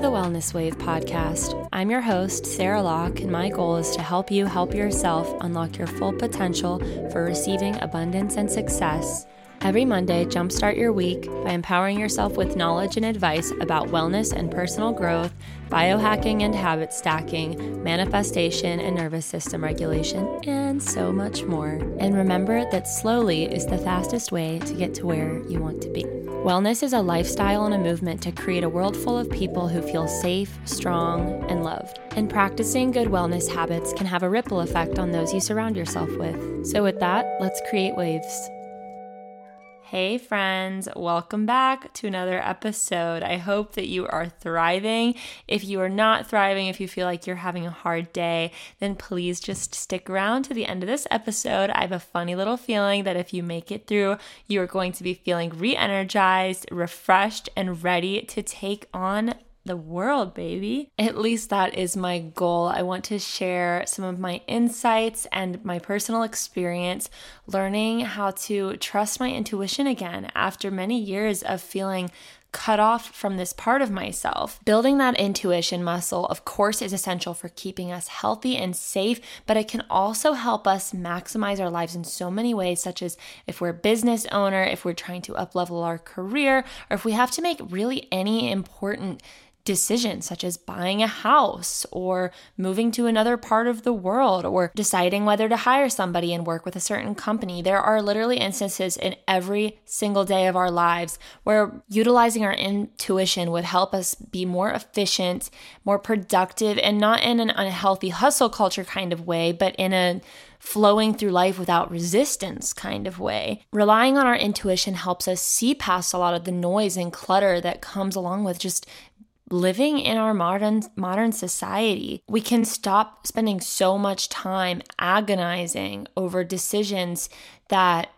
The Wellness Wave podcast. I'm your host, Sarah Locke, and my goal is to help you help yourself unlock your full potential for receiving abundance and success. Every Monday, jumpstart your week by empowering yourself with knowledge and advice about wellness and personal growth, biohacking and habit stacking, manifestation and nervous system regulation, and so much more. And remember that slowly is the fastest way to get to where you want to be. Wellness is a lifestyle and a movement to create a world full of people who feel safe, strong, and loved. And practicing good wellness habits can have a ripple effect on those you surround yourself with. So, with that, let's create waves. Hey, friends, welcome back to another episode. I hope that you are thriving. If you are not thriving, if you feel like you're having a hard day, then please just stick around to the end of this episode. I have a funny little feeling that if you make it through, you are going to be feeling re energized, refreshed, and ready to take on the world, baby. At least that is my goal. I want to share some of my insights and my personal experience learning how to trust my intuition again after many years of feeling cut off from this part of myself. Building that intuition muscle, of course, is essential for keeping us healthy and safe, but it can also help us maximize our lives in so many ways, such as if we're a business owner, if we're trying to uplevel our career, or if we have to make really any important decisions such as buying a house or moving to another part of the world or deciding whether to hire somebody and work with a certain company. There are literally instances in every single day of our lives where utilizing our intuition would help us be more efficient, more productive, and not in an unhealthy hustle culture kind of way, but in a flowing through life without resistance kind of way. Relying on our intuition helps us see past a lot of the noise and clutter that comes along with just living in our modern modern society we can stop spending so much time agonizing over decisions that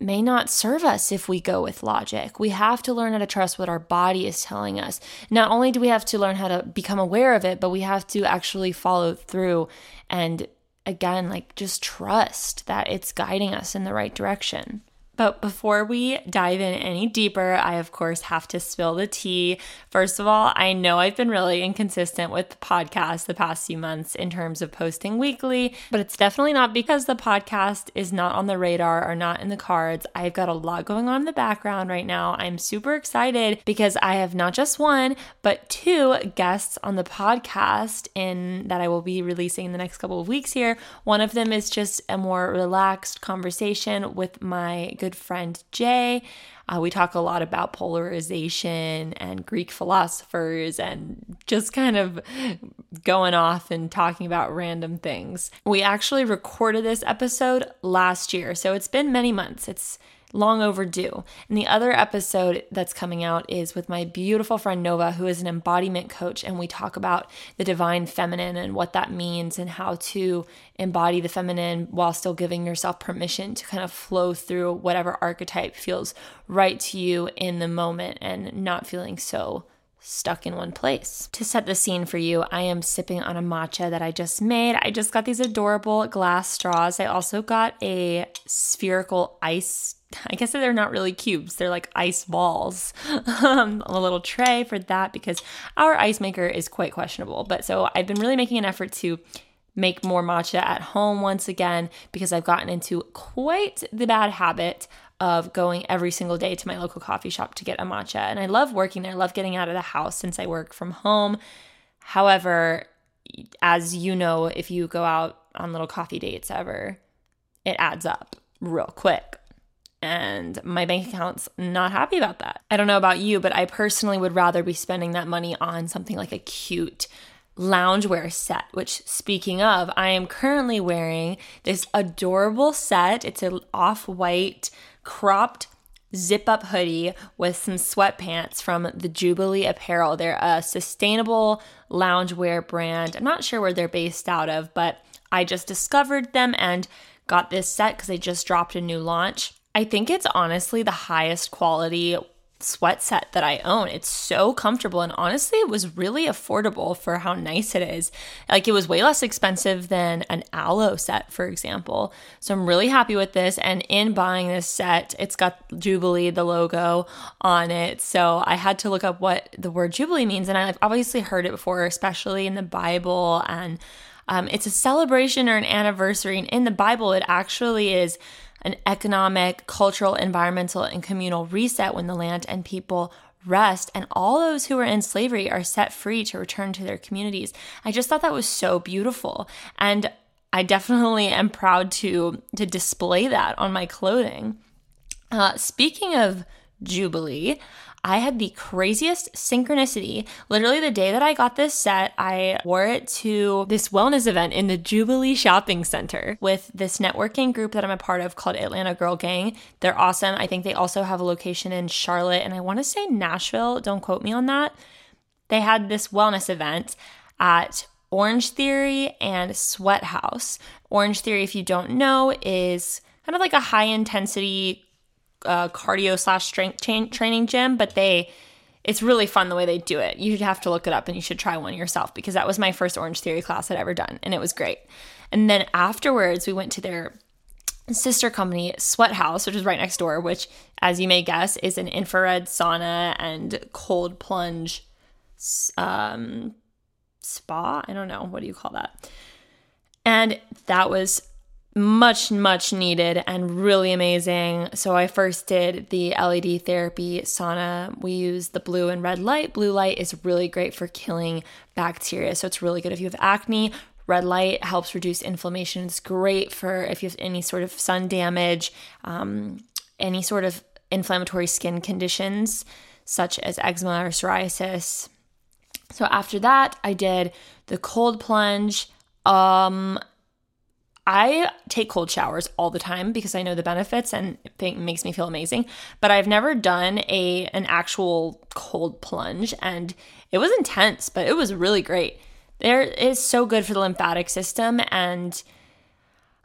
may not serve us if we go with logic. We have to learn how to trust what our body is telling us. Not only do we have to learn how to become aware of it, but we have to actually follow through and again like just trust that it's guiding us in the right direction. But before we dive in any deeper, I of course have to spill the tea. First of all, I know I've been really inconsistent with the podcast the past few months in terms of posting weekly, but it's definitely not because the podcast is not on the radar or not in the cards. I've got a lot going on in the background right now. I'm super excited because I have not just one, but two guests on the podcast in that I will be releasing in the next couple of weeks here. One of them is just a more relaxed conversation with my good good friend Jay. Uh, we talk a lot about polarization and Greek philosophers and just kind of going off and talking about random things. We actually recorded this episode last year, so it's been many months. It's long overdue. And the other episode that's coming out is with my beautiful friend Nova, who is an embodiment coach, and we talk about the divine feminine and what that means and how to embody the feminine while still giving yourself permission to kind of flow through whatever archetype feels right to you in the moment and not feeling so stuck in one place. To set the scene for you, I am sipping on a matcha that I just made. I just got these adorable glass straws. I also got a spherical ice I guess they're not really cubes, they're like ice balls. Um, a little tray for that because our ice maker is quite questionable. But so I've been really making an effort to make more matcha at home once again because I've gotten into quite the bad habit of going every single day to my local coffee shop to get a matcha. And I love working there, I love getting out of the house since I work from home. However, as you know, if you go out on little coffee dates ever, it adds up real quick and my bank account's not happy about that. I don't know about you, but I personally would rather be spending that money on something like a cute loungewear set, which speaking of, I am currently wearing this adorable set. It's an off-white cropped zip up hoodie with some sweatpants from the Jubilee Apparel. They're a sustainable loungewear brand. I'm not sure where they're based out of, but I just discovered them and got this set because they just dropped a new launch. I think it's honestly the highest quality sweat set that I own. It's so comfortable and honestly it was really affordable for how nice it is. Like it was way less expensive than an Alo set for example. So I'm really happy with this and in buying this set, it's got Jubilee the logo on it. So I had to look up what the word Jubilee means and I've obviously heard it before especially in the Bible and um, it's a celebration or an anniversary and in the Bible it actually is an economic, cultural, environmental, and communal reset when the land and people rest and all those who are in slavery are set free to return to their communities. I just thought that was so beautiful and I definitely am proud to to display that on my clothing. Uh, speaking of Jubilee, I had the craziest synchronicity. Literally, the day that I got this set, I wore it to this wellness event in the Jubilee Shopping Center with this networking group that I'm a part of called Atlanta Girl Gang. They're awesome. I think they also have a location in Charlotte and I want to say Nashville. Don't quote me on that. They had this wellness event at Orange Theory and SweatHouz. Orange Theory, if you don't know, is kind of like a high intensity uh, cardio slash strength training gym, but they it's really fun the way they do it. You should have to look it up and you should try one yourself because that was my first Orange Theory class I'd ever done and it was great. And then afterwards, we went to their sister company, SweatHouz, which is right next door, which, as you may guess, is an infrared sauna and cold plunge um, spa. I don't know. What do you call that? And that was much, much needed and really amazing. So, I first did the LED therapy sauna. We use the blue and red light. Blue light is really great for killing bacteria. So, it's really good if you have acne. Red light helps reduce inflammation. It's great for if you have any sort of sun damage, um, any sort of inflammatory skin conditions, such as eczema or psoriasis. So, after that, I did the cold plunge. Um, I take cold showers all the time because I know the benefits and it makes me feel amazing. But I've never done a an actual cold plunge and it was intense, but it was really great. There is so good for the lymphatic system and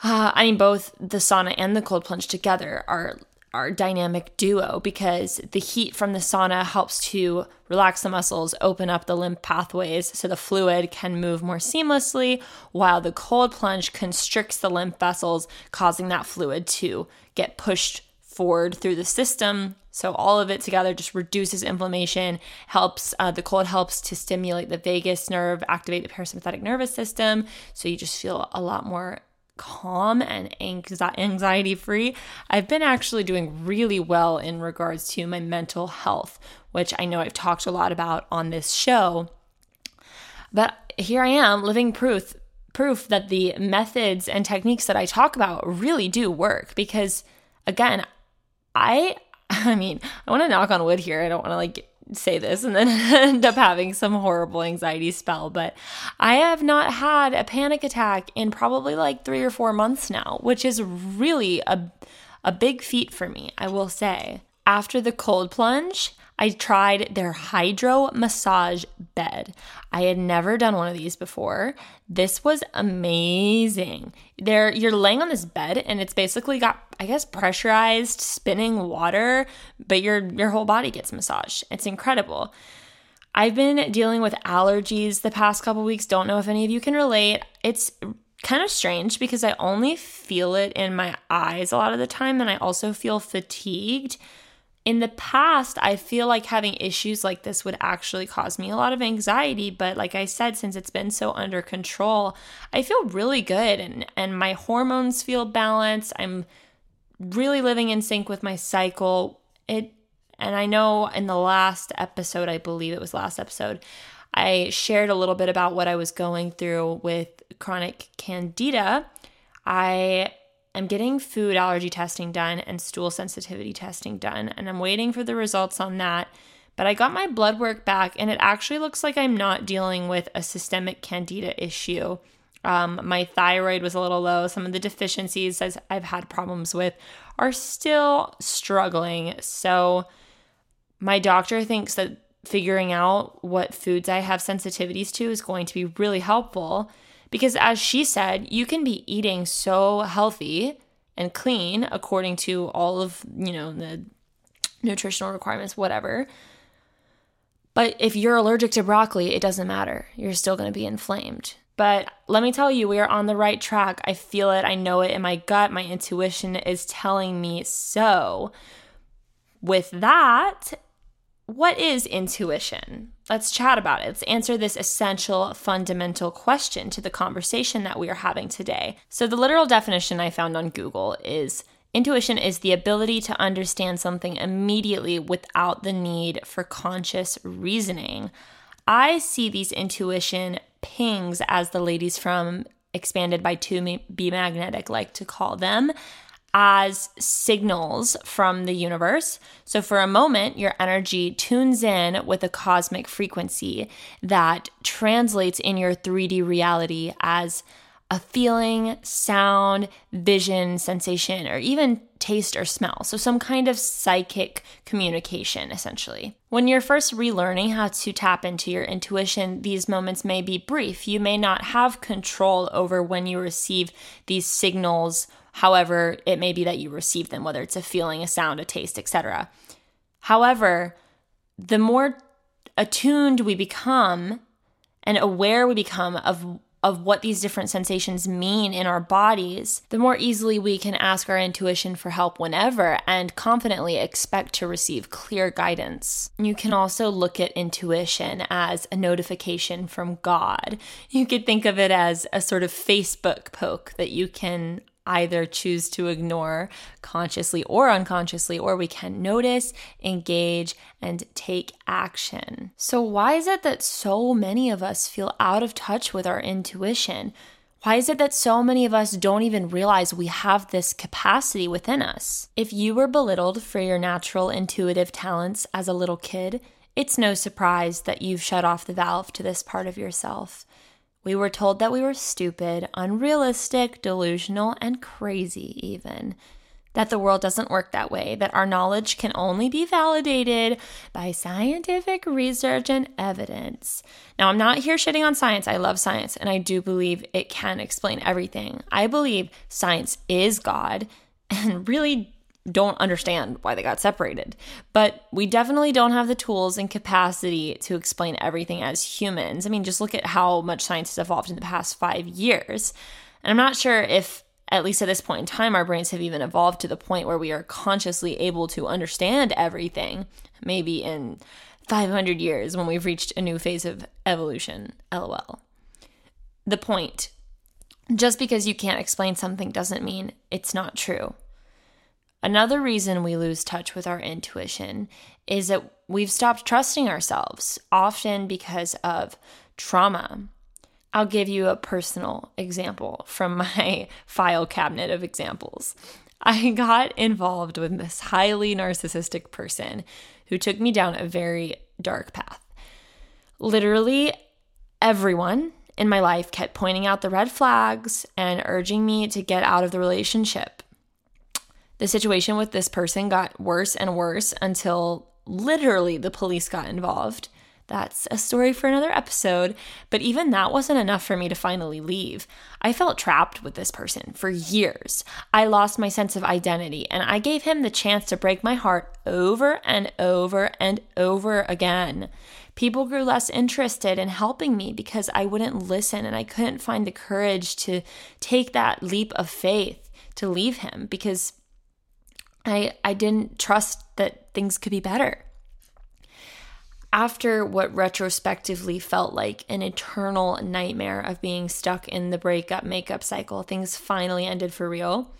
uh, I mean both the sauna and the cold plunge together are our dynamic duo because the heat from the sauna helps to relax the muscles, open up the lymph pathways so the fluid can move more seamlessly, while the cold plunge constricts the lymph vessels, causing that fluid to get pushed forward through the system. So all of it together just reduces inflammation, helps uh, the cold helps to stimulate the vagus nerve, activate the parasympathetic nervous system, so you just feel a lot more calm and anxiety free, I've been actually doing really well in regards to my mental health, which I know I've talked a lot about on this show. But here I am living proof proof that the methods and techniques that I talk about really do work because again, I I mean, I want to knock on wood here. I don't want to like say this and then end up having some horrible anxiety spell. But I have not had a panic attack in probably like three or four months now, which is really a, a big feat for me, I will say. After the cold plunge, I tried their hydro massage bed. I had never done one of these before. This was amazing. There you're laying on this bed and it's basically got I guess pressurized spinning water, but your your whole body gets massaged. It's incredible. I've been dealing with allergies the past couple weeks. Don't know if any of you can relate. It's kind of strange because I only feel it in my eyes a lot of the time and I also feel fatigued in the past, I feel like having issues like this would actually cause me a lot of anxiety. But like I said, since it's been so under control, I feel really good and, and my hormones feel balanced. I'm really living in sync with my cycle. It and I know in the last episode, I believe it was last episode, I shared a little bit about what I was going through with chronic candida. I I'm getting food allergy testing done and stool sensitivity testing done, and I'm waiting for the results on that. But I got my blood work back, and it actually looks like I'm not dealing with a systemic candida issue. Um, my thyroid was a little low. Some of the deficiencies as I've had problems with are still struggling. So, my doctor thinks that figuring out what foods I have sensitivities to is going to be really helpful. Because as she said, you can be eating so healthy and clean according to all of, you know, the nutritional requirements, whatever. But if you're allergic to broccoli, it doesn't matter. You're still going to be inflamed. But let me tell you, we are on the right track. I feel it. I know it in my gut. My intuition is telling me so. With that, what is intuition? Let's chat about it. Let's answer this essential, fundamental question to the conversation that we are having today. So, the literal definition I found on Google is intuition is the ability to understand something immediately without the need for conscious reasoning. I see these intuition pings, as the ladies from Expanded by To Be Magnetic like to call them, as signals from the universe. So, for a moment, your energy tunes in with a cosmic frequency that translates in your 3D reality as a feeling, sound, vision, sensation, or even taste or smell. So, some kind of psychic communication, essentially. When you're first relearning how to tap into your intuition, these moments may be brief. You may not have control over when you receive these signals however it may be that you receive them, whether it's a feeling, a sound, a taste, etc. However, the more attuned we become and aware we become of of what these different sensations mean in our bodies, the more easily we can ask our intuition for help whenever and confidently expect to receive clear guidance. You can also look at intuition as a notification from God. You could think of it as a sort of Facebook poke that you can either choose to ignore consciously or unconsciously, or we can notice, engage, and take action. So, why is it that so many of us feel out of touch with our intuition? Why is it that so many of us don't even realize we have this capacity within us? If you were belittled for your natural intuitive talents as a little kid, it's no surprise that you've shut off the valve to this part of yourself. We were told that we were stupid, unrealistic, delusional, and crazy, even. That the world doesn't work that way, that our knowledge can only be validated by scientific research and evidence. Now, I'm not here shitting on science. I love science, and I do believe it can explain everything. I believe science is God and really don't understand why they got separated. But we definitely don't have the tools and capacity to explain everything as humans. I mean, just look at how much science has evolved in the past five years. And I'm not sure if, at least at this point in time, our brains have even evolved to the point where we are consciously able to understand everything. Maybe in 500 years when we've reached a new phase of evolution. LOL. The point just because you can't explain something doesn't mean it's not true. Another reason we lose touch with our intuition is that we've stopped trusting ourselves, often because of trauma. I'll give you a personal example from my file cabinet of examples. I got involved with this highly narcissistic person who took me down a very dark path. Literally, everyone in my life kept pointing out the red flags and urging me to get out of the relationship. The situation with this person got worse and worse until literally the police got involved. That's a story for another episode, but even that wasn't enough for me to finally leave. I felt trapped with this person for years. I lost my sense of identity, and I gave him the chance to break my heart over and over and over again. People grew less interested in helping me because I wouldn't listen and I couldn't find the courage to take that leap of faith to leave him because I, I didn't trust that things could be better. After what retrospectively felt like an eternal nightmare of being stuck in the breakup makeup cycle, things finally ended for real.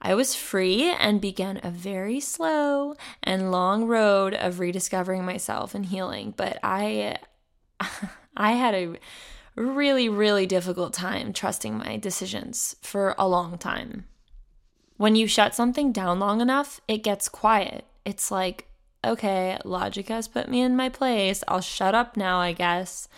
I was free and began a very slow and long road of rediscovering myself and healing, but I I had a really really difficult time trusting my decisions for a long time. When you shut something down long enough, it gets quiet. It's like, okay, logic has put me in my place. I'll shut up now, I guess.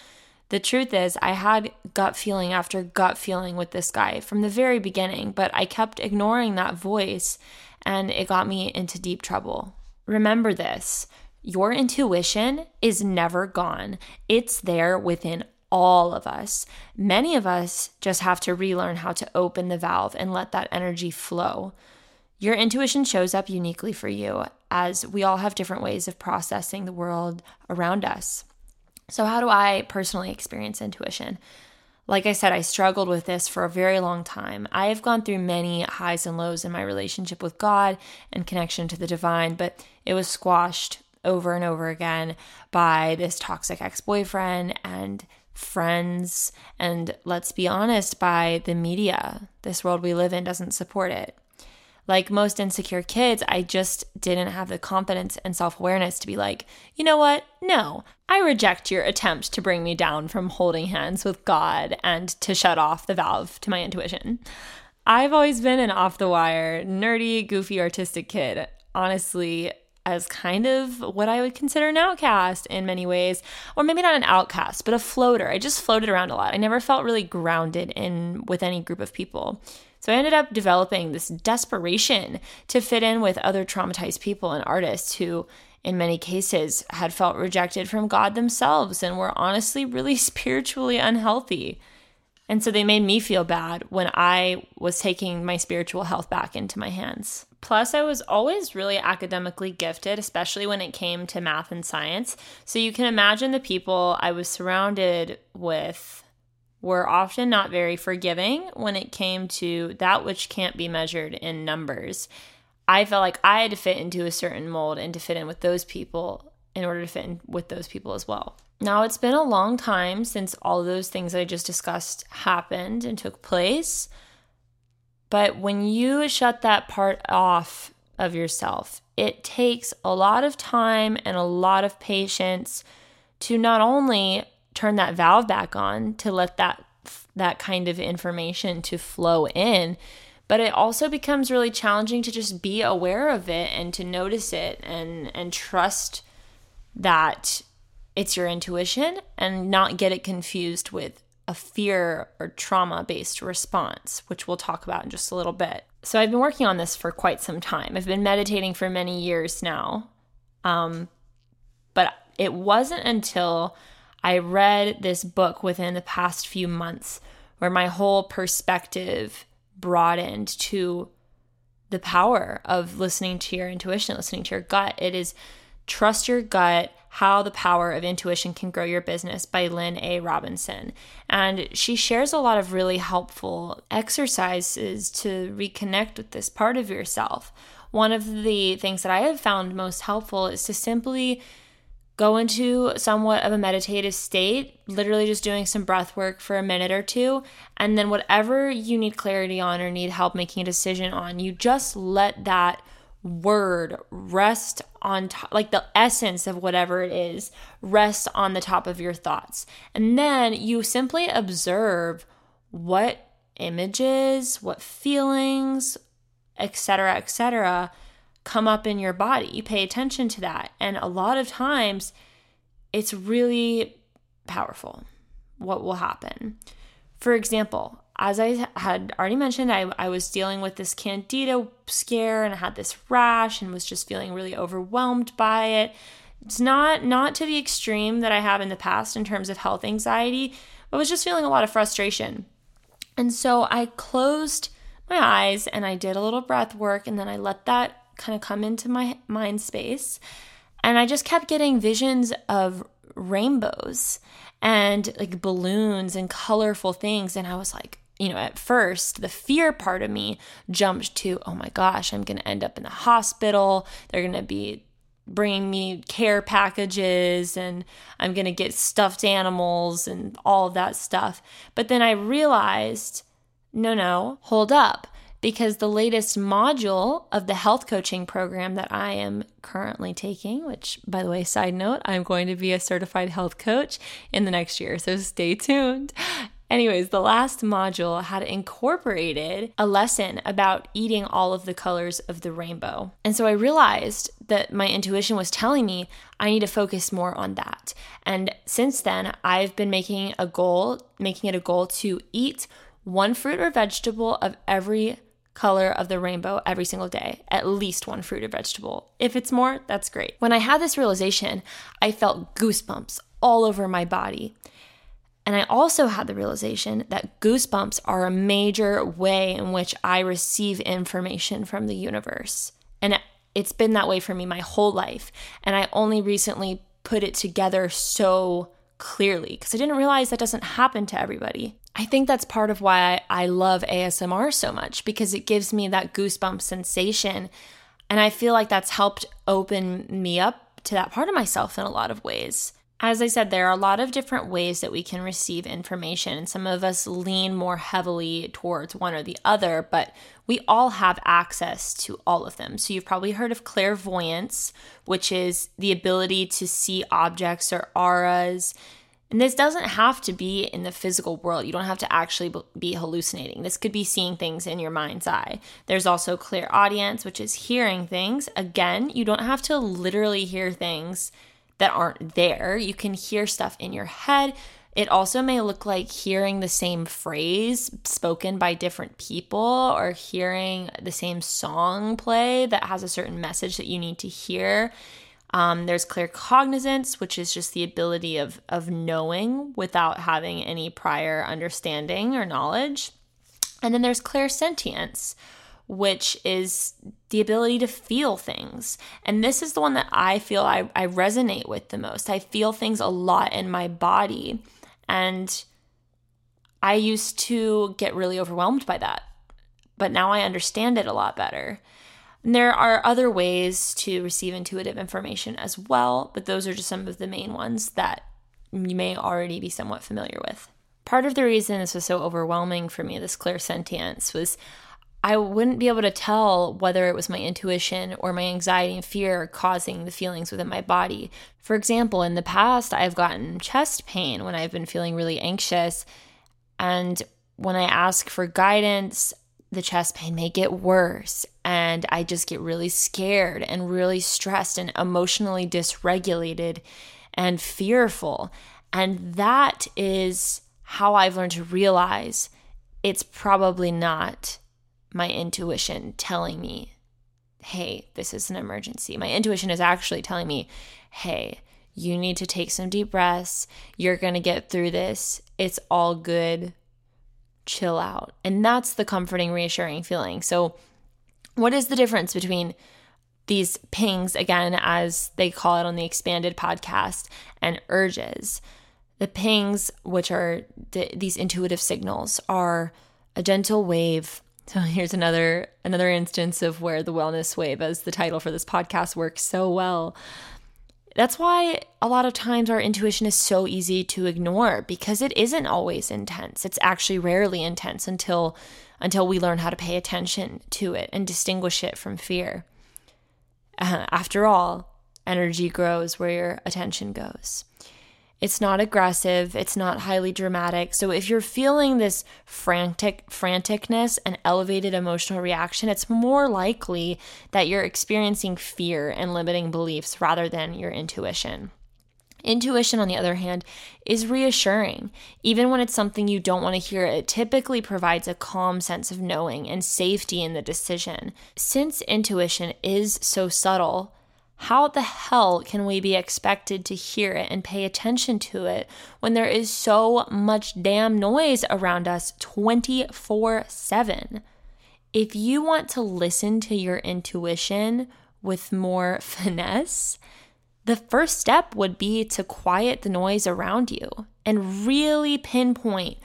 The truth is, I had gut feeling after gut feeling with this guy from the very beginning, but I kept ignoring that voice and it got me into deep trouble. Remember this your intuition is never gone, it's there within all of us. Many of us just have to relearn how to open the valve and let that energy flow. Your intuition shows up uniquely for you. as we all have different ways of processing the world around us. So, how do I personally experience intuition? Like I said, I struggled with this for a very long time. I have gone through many highs and lows in my relationship with God and connection to the divine, but it was squashed over and over again by this toxic ex boyfriend and friends. And let's be honest, by the media. This world we live in doesn't support it. Like most insecure kids, I just didn't have the confidence and self awareness to be like, you know what? No, I reject your attempt to bring me down from holding hands with God and to shut off the valve to my intuition. I've always been an off the wire, nerdy, goofy, artistic kid. Honestly, as kind of what I would consider an outcast in many ways, or maybe not an outcast, but a floater. I just floated around a lot. I never felt really grounded in with any group of people. So I ended up developing this desperation to fit in with other traumatized people and artists who, in many cases, had felt rejected from God themselves and were honestly really spiritually unhealthy. And so they made me feel bad when I was taking my spiritual health back into my hands. Plus, I was always really academically gifted, especially when it came to math and science. So you can imagine the people I was surrounded with were often not very forgiving when it came to that which can't be measured in numbers. I felt like I had to fit into a certain mold and to fit in with those people in order to fit in with those people as well. Now, it's been a long time since all those things I just discussed happened and took place. But when you shut that part off of yourself, it takes a lot of time and a lot of patience to not only turn that valve back on to let that that kind of information to flow in but it also becomes really challenging to just be aware of it and to notice it and and trust that it's your intuition and not get it confused with a fear or trauma based response, which we'll talk about in just a little bit. So, I've been working on this for quite some time. I've been meditating for many years now. Um, but it wasn't until I read this book within the past few months where my whole perspective broadened to the power of listening to your intuition, listening to your gut. It is trust your gut, how the power of intuition can grow your business by Lynn A. Robinson. And she shares a lot of really helpful exercises to reconnect with this part of yourself. One of the things that I have found most helpful is to simply go into somewhat of a meditative state, literally just doing some breath work for a minute or two. And then, whatever you need clarity on or need help making a decision on, you just let that word rest on top, like the essence of whatever it is, rest on the top of your thoughts. And then you simply observe what images, what feelings, etc., etc come up in your body. You pay attention to that. And a lot of times it's really powerful what will happen. For example, as I had already mentioned, I, I was dealing with this candida scare and I had this rash and was just feeling really overwhelmed by it. It's not not to the extreme that I have in the past in terms of health anxiety, but I was just feeling a lot of frustration. And so I closed my eyes and I did a little breath work and then I let that kind of come into my mind space. And I just kept getting visions of rainbows and like balloons and colorful things. And I was like, you know, at first, the fear part of me jumped to, oh my gosh, I'm going to end up in the hospital. They're going to be bringing me care packages and I'm going to get stuffed animals and all of that stuff. But then I realized, no, no, hold up because the latest module of the health coaching program that I am currently taking, which, by the way, side note, I'm going to be a certified health coach in the next year, so stay tuned. Anyways, the last module had incorporated a lesson about eating all of the colors of the rainbow. And so I realized that my intuition was telling me I need to focus more on that. And since then, I've been making a goal, making it a goal to eat one fruit or vegetable of every color of the rainbow every single day, at least one fruit or vegetable. If it's more, that's great. When I had this realization, I felt goosebumps all over my body. And I also had the realization that goosebumps are a major way in which I receive information from the universe. And It's been that way for me my whole life. And I only recently put it together so clearly because I didn't realize that doesn't happen to everybody. I think that's part of why I, love ASMR so much because it gives me that goosebump sensation. And I feel like that's helped open me up to that part of myself in a lot of ways. As I said, there are a lot of different ways that we can receive information, and some of us lean more heavily towards one or the other, but we all have access to all of them. So, you've probably heard of clairvoyance, which is the ability to see objects or auras. And this doesn't have to be in the physical world. You don't have to actually be hallucinating. This could be seeing things in your mind's eye. There's also clairaudience, which is hearing things. Again, you don't have to literally hear things that aren't there. You can hear stuff in your head. It also may look like hearing the same phrase spoken by different people or hearing the same song play that has a certain message that you need to hear. Um, there's claircognizance, which is just the ability of, of knowing without having any prior understanding or knowledge. And then there's clairsentience, which is the ability to feel things. And this is the one that I feel I, I resonate with the most. I feel things a lot in my body. And I used to get really overwhelmed by that. But now I understand it a lot better. And there are other ways to receive intuitive information as well, but those are just some of the main ones that you may already be somewhat familiar with. Part of the reason this was so overwhelming for me, this clairsentience, was I wouldn't be able to tell whether it was my intuition or my anxiety and fear causing the feelings within my body. For example, in the past, I've gotten chest pain when I've been feeling really anxious. And when I ask for guidance, the chest pain may get worse. And I just get really scared and really stressed and emotionally dysregulated and fearful. And that is how I've learned to realize it's probably not my intuition telling me, hey, this is an emergency. My intuition is actually telling me, hey, you need to take some deep breaths. You're going to get through this. It's all good. Chill out. And that's the comforting, reassuring feeling. So, what is the difference between these pings, again, as they call it on the expanded podcast, and urges? The pings, which are the, these intuitive signals, are a gentle wave so here's another another instance of where the wellness wave as the title for this podcast works so well. That's why a lot of times our intuition is so easy to ignore because it isn't always intense. It's actually rarely intense until until we learn how to pay attention to it and distinguish it from fear. Uh, after all, energy grows where your attention goes. It's not aggressive, it's not highly dramatic. So if you're feeling this frantic franticness and elevated emotional reaction, it's more likely that you're experiencing fear and limiting beliefs rather than your intuition. Intuition, on the other hand, is reassuring. Even when it's something you don't want to hear, it typically provides a calm sense of knowing and safety in the decision. Since intuition is so subtle, how the hell can we be expected to hear it and pay attention to it when there is so much damn noise around us 24 7? If you want to listen to your intuition with more finesse, the first step would be to quiet the noise around you and really pinpoint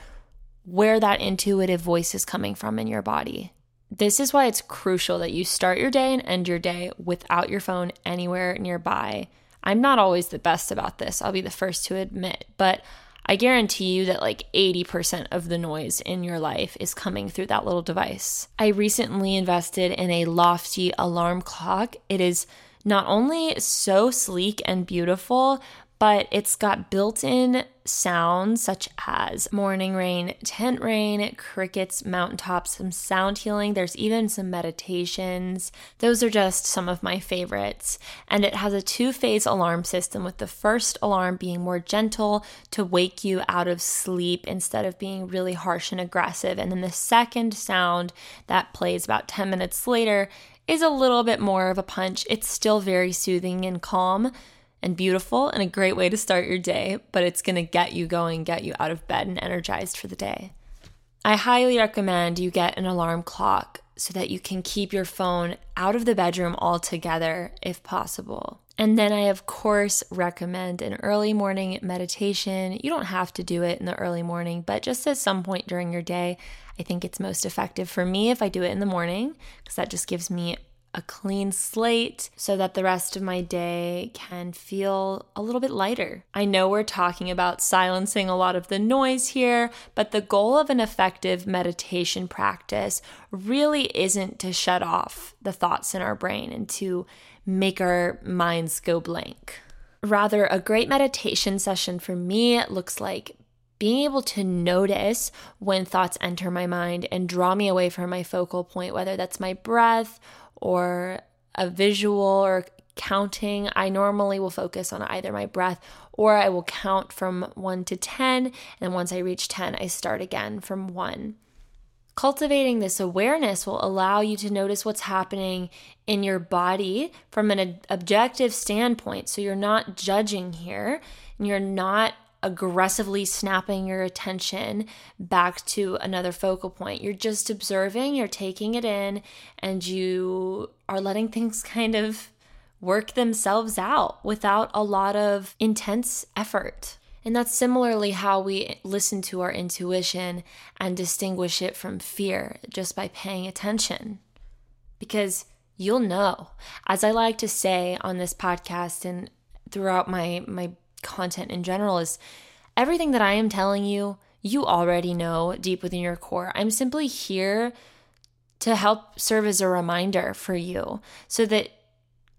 where that intuitive voice is coming from in your body. This is why it's crucial that you start your day and end your day without your phone anywhere nearby. I'm not always the best about this, I'll be the first to admit, but I guarantee you that like 80% of the noise in your life is coming through that little device. I recently invested in a Loftie alarm clock. It is not only so sleek and beautiful, but it's got built in sounds such as morning rain, tent rain, crickets, mountaintops, some sound healing. There's even some meditations. Those are just some of my favorites. And it has a two phase alarm system, with the first alarm being more gentle to wake you out of sleep instead of being really harsh and aggressive. And then the second sound that plays about 10 minutes later is a little bit more of a punch. It's still very soothing and calm and beautiful and a great way to start your day, but it's going to get you going, get you out of bed and energized for the day. I highly recommend you get an alarm clock so that you can keep your phone out of the bedroom altogether if possible. And then I, of course, recommend an early morning meditation. You don't have to do it in the early morning, but just at some point during your day, I think it's most effective for me if I do it in the morning because that just gives me a clean slate so that the rest of my day can feel a little bit lighter. I know we're talking about silencing a lot of the noise here, but the goal of an effective meditation practice really isn't to shut off the thoughts in our brain and to make our minds go blank. Rather, a great meditation session for me looks like being able to notice when thoughts enter my mind and draw me away from my focal point, whether that's my breath or a visual or counting, I normally will focus on either my breath or I will count from 1 to 10. And once I reach 10, I start again from 1. Cultivating this awareness will allow you to notice what's happening in your body from an objective standpoint. So you're not judging here and you're not aggressively snapping your attention back to another focal point. You're just observing, you're taking it in, and you are letting things kind of work themselves out without a lot of intense effort. And that's similarly how we listen to our intuition and distinguish it from fear just by paying attention. Because you'll know. As I like to say on this podcast and throughout my my content in general is everything that I am telling you, you already know deep within your core. I'm simply here to help serve as a reminder for you so that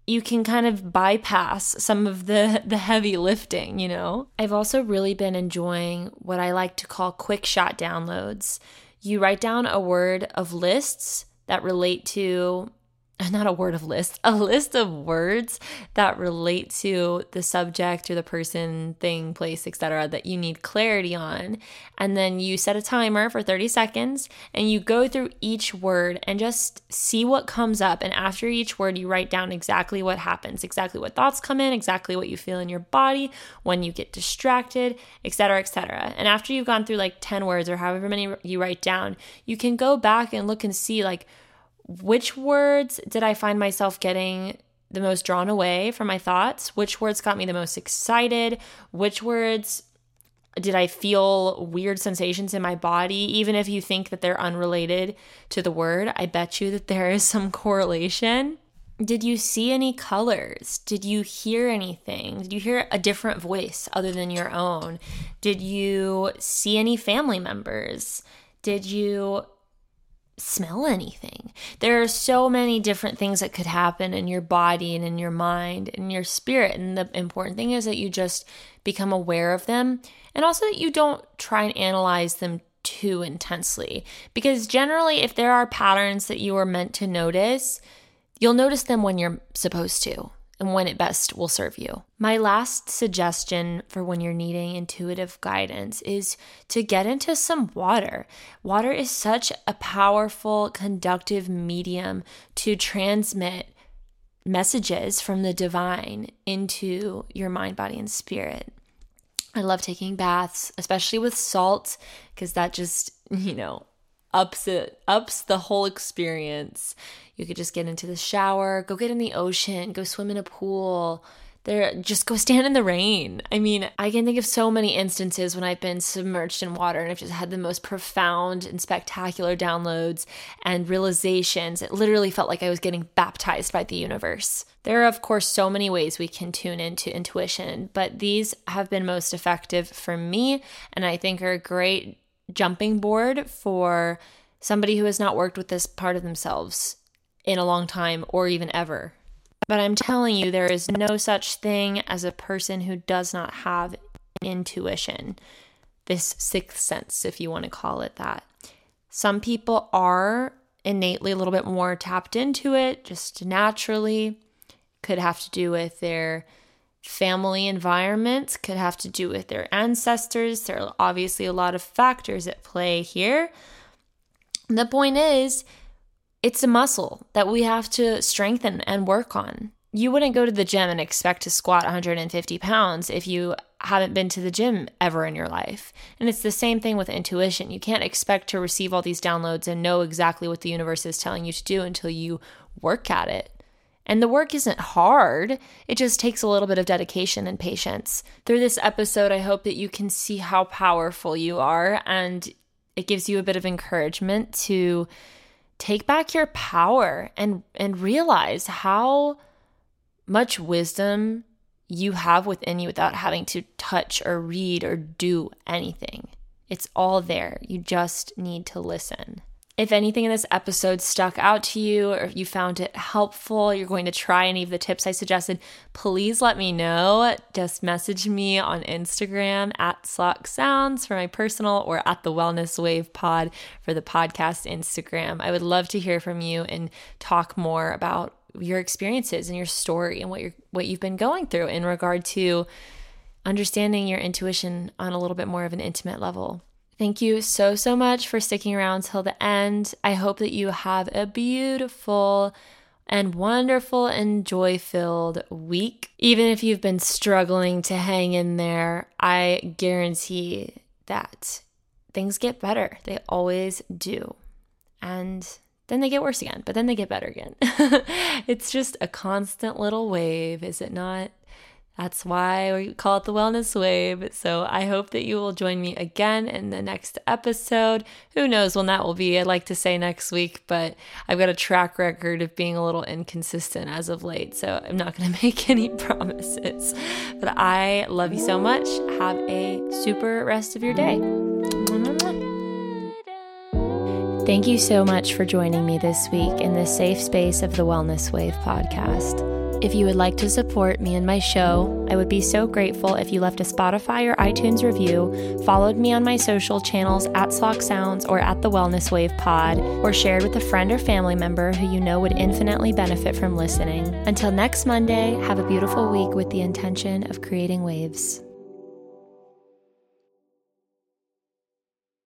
you can kind of bypass some of the the heavy lifting, you know. I've also really been enjoying what I like to call quick shot downloads. You write down a word of lists that relate to not a word of list, a list of words that relate to the subject or the person, thing, place, etc. that you need clarity on. And then you set a timer for 30 seconds and you go through each word and just see what comes up. And after each word, you write down exactly what happens, exactly what thoughts come in, exactly what you feel in your body, when you get distracted, etc., etc. And after you've gone through like 10 words or however many you write down, you can go back and look and see like which words did I find myself getting the most drawn away from my thoughts? Which words got me the most excited? Which words did I feel weird sensations in my body? Even if you think that they're unrelated to the word, I bet you that there is some correlation. Did you see any colors? Did you hear anything? Did you hear a different voice other than your own? Did you see any family members? Did you smell anything. There are so many different things that could happen in your body and in your mind and your spirit. And the important thing is that you just become aware of them and also that you don't try and analyze them too intensely. Because generally, if there are patterns that you are meant to notice, you'll notice them when you're supposed to and when it best will serve you. My last suggestion for when you're needing intuitive guidance is to get into some water. Water is such a powerful conductive medium to transmit messages from the divine into your mind, body, and spirit. I love taking baths, especially with salt, because that just, you know, ups it ups the whole experience. You could just get into the shower, go get in the ocean, go swim in a pool. There just go stand in the rain. I mean, I can think of so many instances when I've been submerged in water and I've just had the most profound and spectacular downloads and realizations. It literally felt like I was getting baptized by the universe. There are, of course, so many ways we can tune into intuition, but these have been most effective for me and I think are great jumping board for somebody who has not worked with this part of themselves in a long time or even ever. But I'm telling you, there is no such thing as a person who does not have intuition, this sixth sense, if you want to call it that. Some people are innately a little bit more tapped into it, just naturally. Could have to do with their family environment, could have to do with their ancestors. There are obviously a lot of factors at play here. The point is, it's a muscle that we have to strengthen and work on. you wouldn't go to the gym and expect to squat 150 pounds if you haven't been to the gym ever in your life. And it's the same thing with intuition. You can't expect to receive all these downloads and know exactly what the universe is telling you to do until you work at it. And the work isn't hard, it just takes a little bit of dedication and patience. Through this episode, I hope that you can see how powerful you are and it gives you a bit of encouragement to take back your power and and realize how much wisdom you have within you without having to touch or read or do anything. It's all there. You just need to listen. If anything in this episode stuck out to you or if you found it helpful, you're going to try any of the tips I suggested, please let me know. Just message me on Instagram at Slock Sounds for my personal or at the Wellness Wave Pod for the podcast Instagram. I would love to hear from you and talk more about your experiences and your story and what you're what you've been going through in regard to understanding your intuition on a little bit more of an intimate level. Thank you so, so much for sticking around till the end. I hope that you have a beautiful and wonderful and joy filled week. Even if you've been struggling to hang in there, I guarantee that things get better. They always do. And then they get worse again, but then they get better again. it's just a constant little wave, is it not? That's why we call it the Wellness Wave. So I hope that you will join me again in the next episode. Who knows when that will be? I'd like to say next week, but I've got a track record of being a little inconsistent as of late. So I'm not going to make any promises. But I love you so much. Have a super rest of your day. Thank you so much for joining me this week in the safe space of the Wellness Wave podcast. If you would like to support me and my show, I would be so grateful if you left a Spotify or iTunes review, followed me on my social channels at Slock Sounds or at the Wellness Wave Pod, or shared with a friend or family member who you know would infinitely benefit from listening. Until next Monday, have a beautiful week with the intention of creating waves.